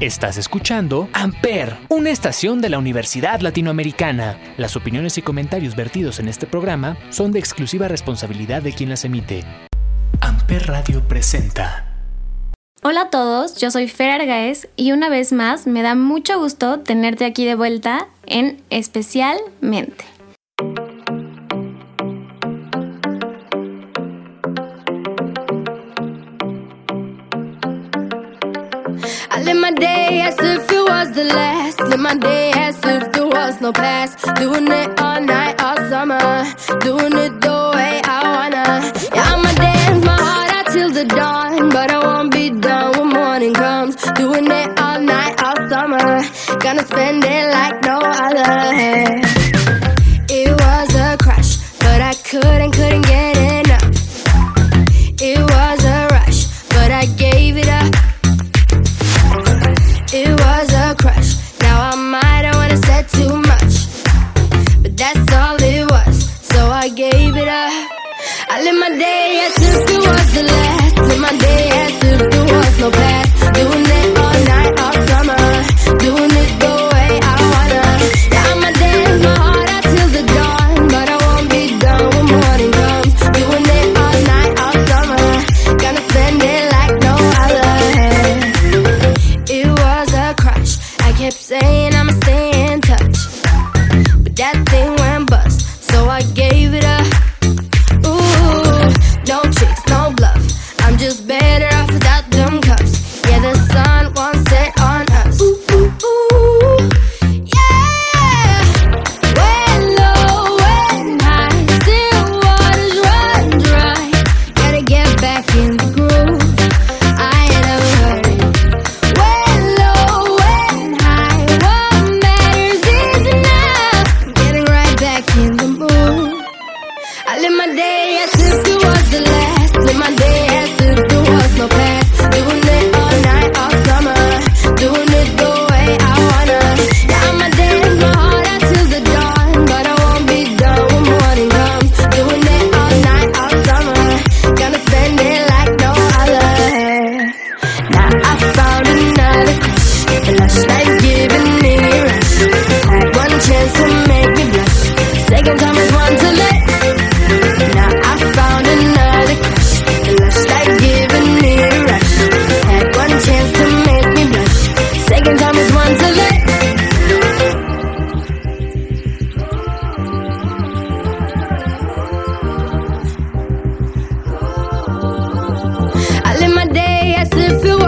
Estás escuchando Amper, una estación de la Universidad Latinoamericana. Las opiniones y comentarios vertidos en este programa son de exclusiva responsabilidad de quien las emite. Amper Radio presenta. Hola a todos, yo soy Fer Argaez y una vez más me da mucho gusto tenerte aquí de vuelta en Especialmente. My day as if it was the last. Live my day as if there was no past. Doing it all night, all summer. Doing it the way I wanna. Yeah, I'ma dance my heart out till the dawn. But I won't be done when morning comes. Doing it all night, all summer. Gonna spend it like no other.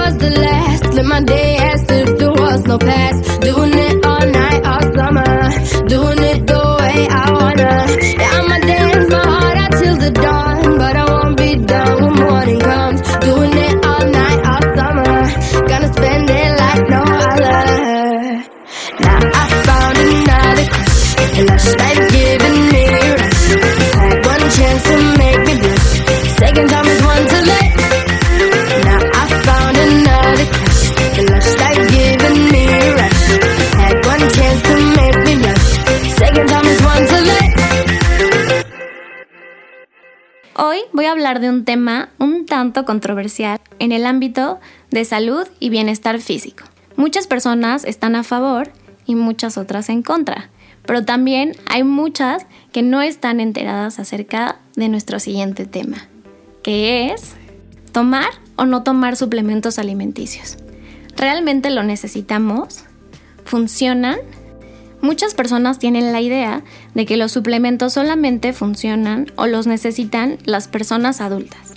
Was the last. Live my day as if there was no past. Hablar de un tema un tanto controversial en el ámbito de salud y bienestar físico. Muchas personas están a favor y muchas otras en contra, pero también hay muchas que no están enteradas acerca de nuestro siguiente tema, que es tomar o no tomar suplementos alimenticios. ¿Realmente lo necesitamos? ¿Funcionan? Muchas personas tienen la idea de que los suplementos solamente funcionan o los necesitan las personas adultas,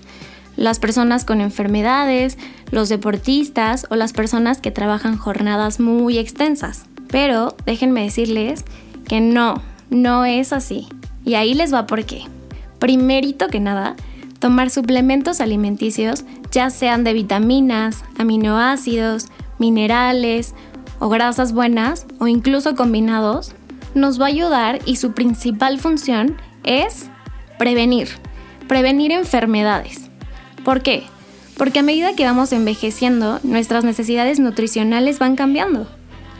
las personas con enfermedades, los deportistas o las personas que trabajan jornadas muy extensas. Pero déjenme decirles que no, no es así. Y ahí les va por qué. Primerito que nada, tomar suplementos alimenticios, ya sean de vitaminas, aminoácidos, minerales o grasas buenas o incluso combinados, nos va a ayudar y su principal función es prevenir, prevenir enfermedades. ¿Por qué? Porque a medida que vamos envejeciendo, nuestras necesidades nutricionales van cambiando.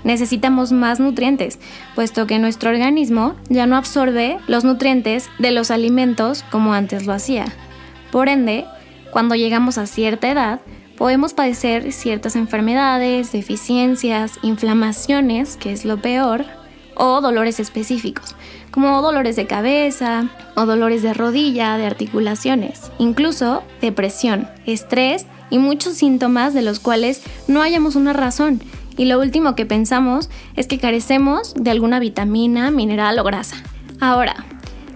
Necesitamos más nutrientes, puesto que nuestro organismo ya no absorbe los nutrientes de los alimentos como antes lo hacía. Por ende, cuando llegamos a cierta edad, podemos padecer ciertas enfermedades, deficiencias, inflamaciones, que es lo peor, o dolores específicos, como dolores de cabeza o dolores de rodilla, de articulaciones, incluso depresión, estrés y muchos síntomas de los cuales no hayamos una razón y lo último que pensamos es que carecemos de alguna vitamina, mineral o grasa. Ahora,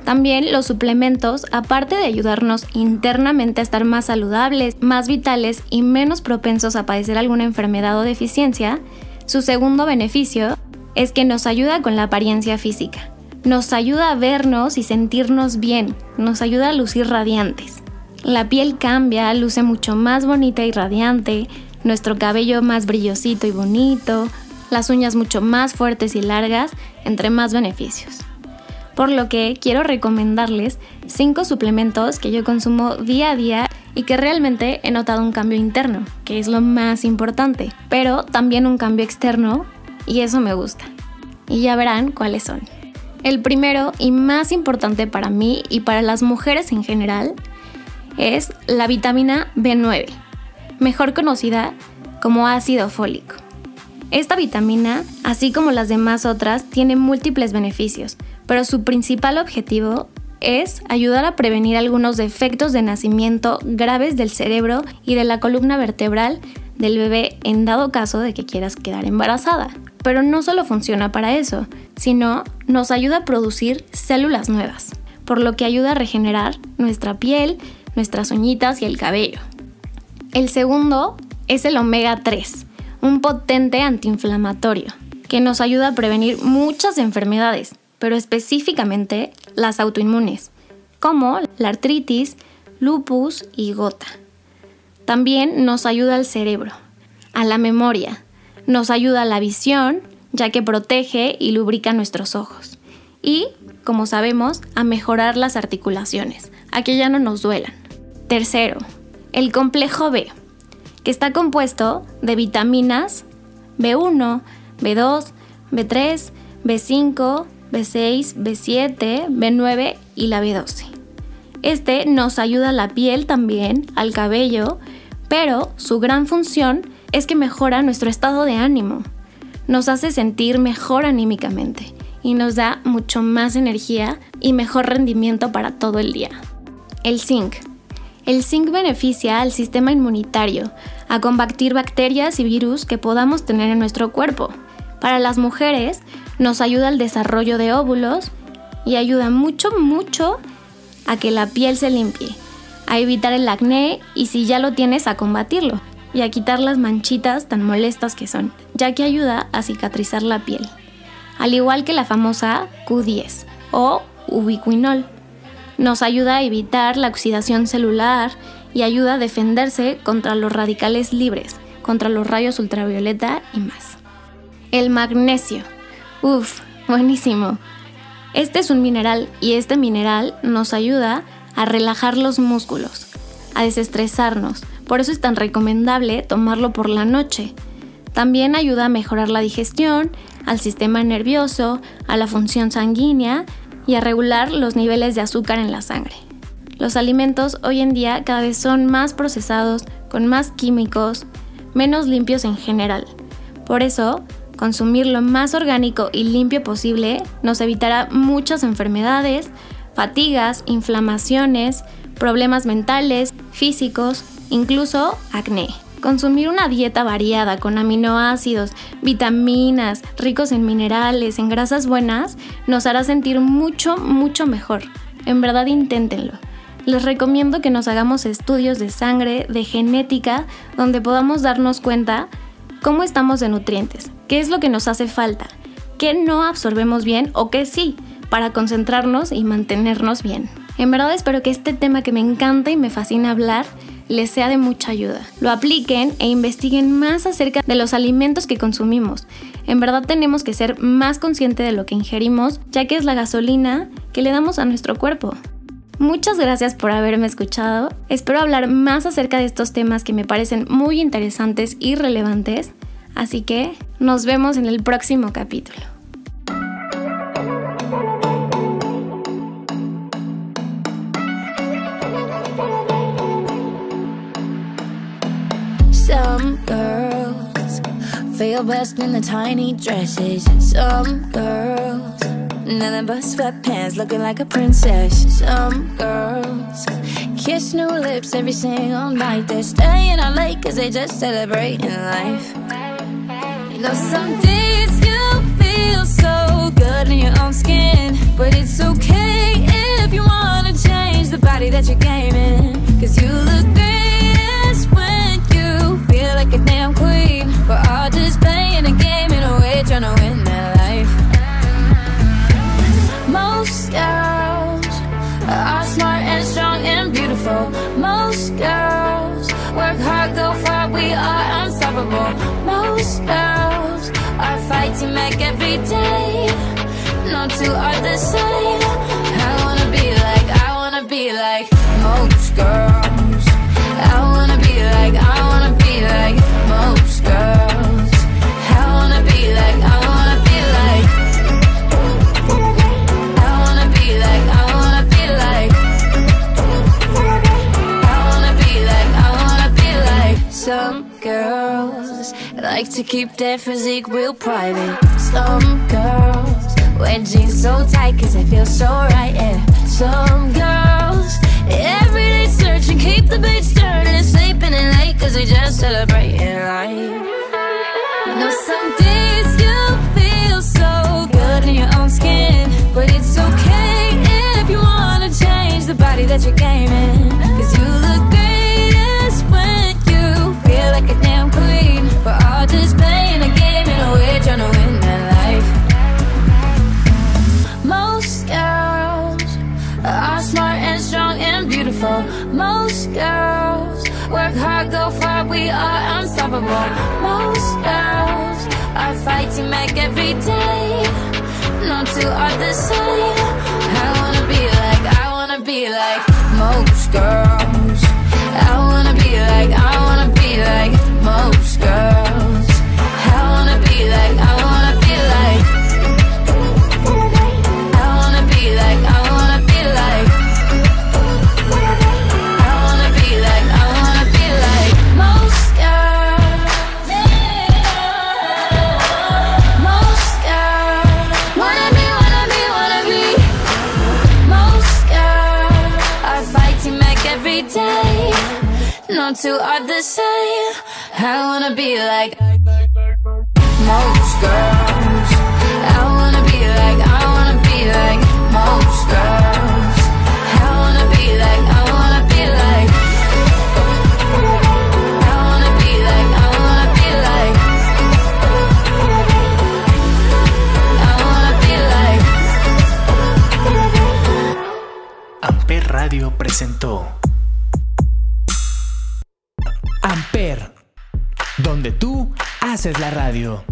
también los suplementos, aparte de ayudarnos internamente a estar más saludables, más vitales y menos propensos a padecer alguna enfermedad o deficiencia, su segundo beneficio es que nos ayuda con la apariencia física. Nos ayuda a vernos y sentirnos bien, nos ayuda a lucir radiantes. La piel cambia, luce mucho más bonita y radiante, nuestro cabello más brillosito y bonito, las uñas mucho más fuertes y largas, entre más beneficios. Por lo que quiero recomendarles 5 suplementos que yo consumo día a día y que realmente he notado un cambio interno, que es lo más importante, pero también un cambio externo y eso me gusta. Y ya verán cuáles son. El primero y más importante para mí y para las mujeres en general es la vitamina B9 mejor conocida como ácido fólico. Esta vitamina, así como las demás otras, tiene múltiples beneficios, pero su principal objetivo es ayudar a prevenir algunos defectos de nacimiento graves del cerebro y de la columna vertebral del bebé en dado caso de que quieras quedar embarazada. Pero no solo funciona para eso, sino nos ayuda a producir células nuevas, por lo que ayuda a regenerar nuestra piel, nuestras uñitas y el cabello. El segundo es el omega 3, un potente antiinflamatorio que nos ayuda a prevenir muchas enfermedades, pero específicamente las autoinmunes, como la artritis, lupus y gota. También nos ayuda al cerebro, a la memoria, nos ayuda a la visión, ya que protege y lubrica nuestros ojos. Y, como sabemos, a mejorar las articulaciones, a que ya no nos duelan. Tercero, el complejo B, que está compuesto de vitaminas B1, B2, B3, B5, B6, B7, B9 y la B12. Este nos ayuda a la piel también, al cabello, pero su gran función es que mejora nuestro estado de ánimo, nos hace sentir mejor anímicamente y nos da mucho más energía y mejor rendimiento para todo el día. El zinc el zinc beneficia al sistema inmunitario, a combatir bacterias y virus que podamos tener en nuestro cuerpo. Para las mujeres nos ayuda al desarrollo de óvulos y ayuda mucho, mucho a que la piel se limpie, a evitar el acné y si ya lo tienes a combatirlo y a quitar las manchitas tan molestas que son, ya que ayuda a cicatrizar la piel. Al igual que la famosa Q10 o ubiquinol nos ayuda a evitar la oxidación celular y ayuda a defenderse contra los radicales libres, contra los rayos ultravioleta y más. El magnesio. Uf, buenísimo. Este es un mineral y este mineral nos ayuda a relajar los músculos, a desestresarnos. Por eso es tan recomendable tomarlo por la noche. También ayuda a mejorar la digestión, al sistema nervioso, a la función sanguínea y a regular los niveles de azúcar en la sangre. Los alimentos hoy en día cada vez son más procesados, con más químicos, menos limpios en general. Por eso, consumir lo más orgánico y limpio posible nos evitará muchas enfermedades, fatigas, inflamaciones, problemas mentales, físicos, incluso acné. Consumir una dieta variada con aminoácidos, vitaminas, ricos en minerales, en grasas buenas, nos hará sentir mucho, mucho mejor. En verdad inténtenlo. Les recomiendo que nos hagamos estudios de sangre, de genética, donde podamos darnos cuenta cómo estamos de nutrientes, qué es lo que nos hace falta, qué no absorbemos bien o qué sí, para concentrarnos y mantenernos bien. En verdad espero que este tema que me encanta y me fascina hablar les sea de mucha ayuda. Lo apliquen e investiguen más acerca de los alimentos que consumimos. En verdad tenemos que ser más conscientes de lo que ingerimos, ya que es la gasolina que le damos a nuestro cuerpo. Muchas gracias por haberme escuchado. Espero hablar más acerca de estos temas que me parecen muy interesantes y relevantes. Así que nos vemos en el próximo capítulo. Some girls feel best in the tiny dresses. Some girls, nothing but sweatpants, looking like a princess. Some girls kiss new lips every single night. They're staying out late cause they just celebrating life. Some days you feel so good in your own skin, but it's okay if you wanna change the body that you're you look greatest when you feel like a damn queen. We're all just playing a game in a way, win that life. Most girls are smart and strong and beautiful. Most girls work hard, go far, we are unstoppable. Most girls are fighting back every day. No two are the same. Girls like to keep their physique real private. Some girls wear jeans so tight cause they feel so right, yeah. Some girls every day searching, keep the beat stirring, sleeping in late cause they just celebrating life. You know, some days you feel so good in your own skin, but it's okay if you wanna change the body that you're gaming. Cause you trying to win that life. Most girls are smart and strong and beautiful. Most girls work hard, go far, we are unstoppable. Most girls are fighting back every day. No two are the same. I wanna be like most girls. I wanna be like, I wanna be like most girls. I wanna be like, I wanna be like. I wanna be like, I wanna be like. I wanna be like. Amper Radio presentó donde tú haces la radio.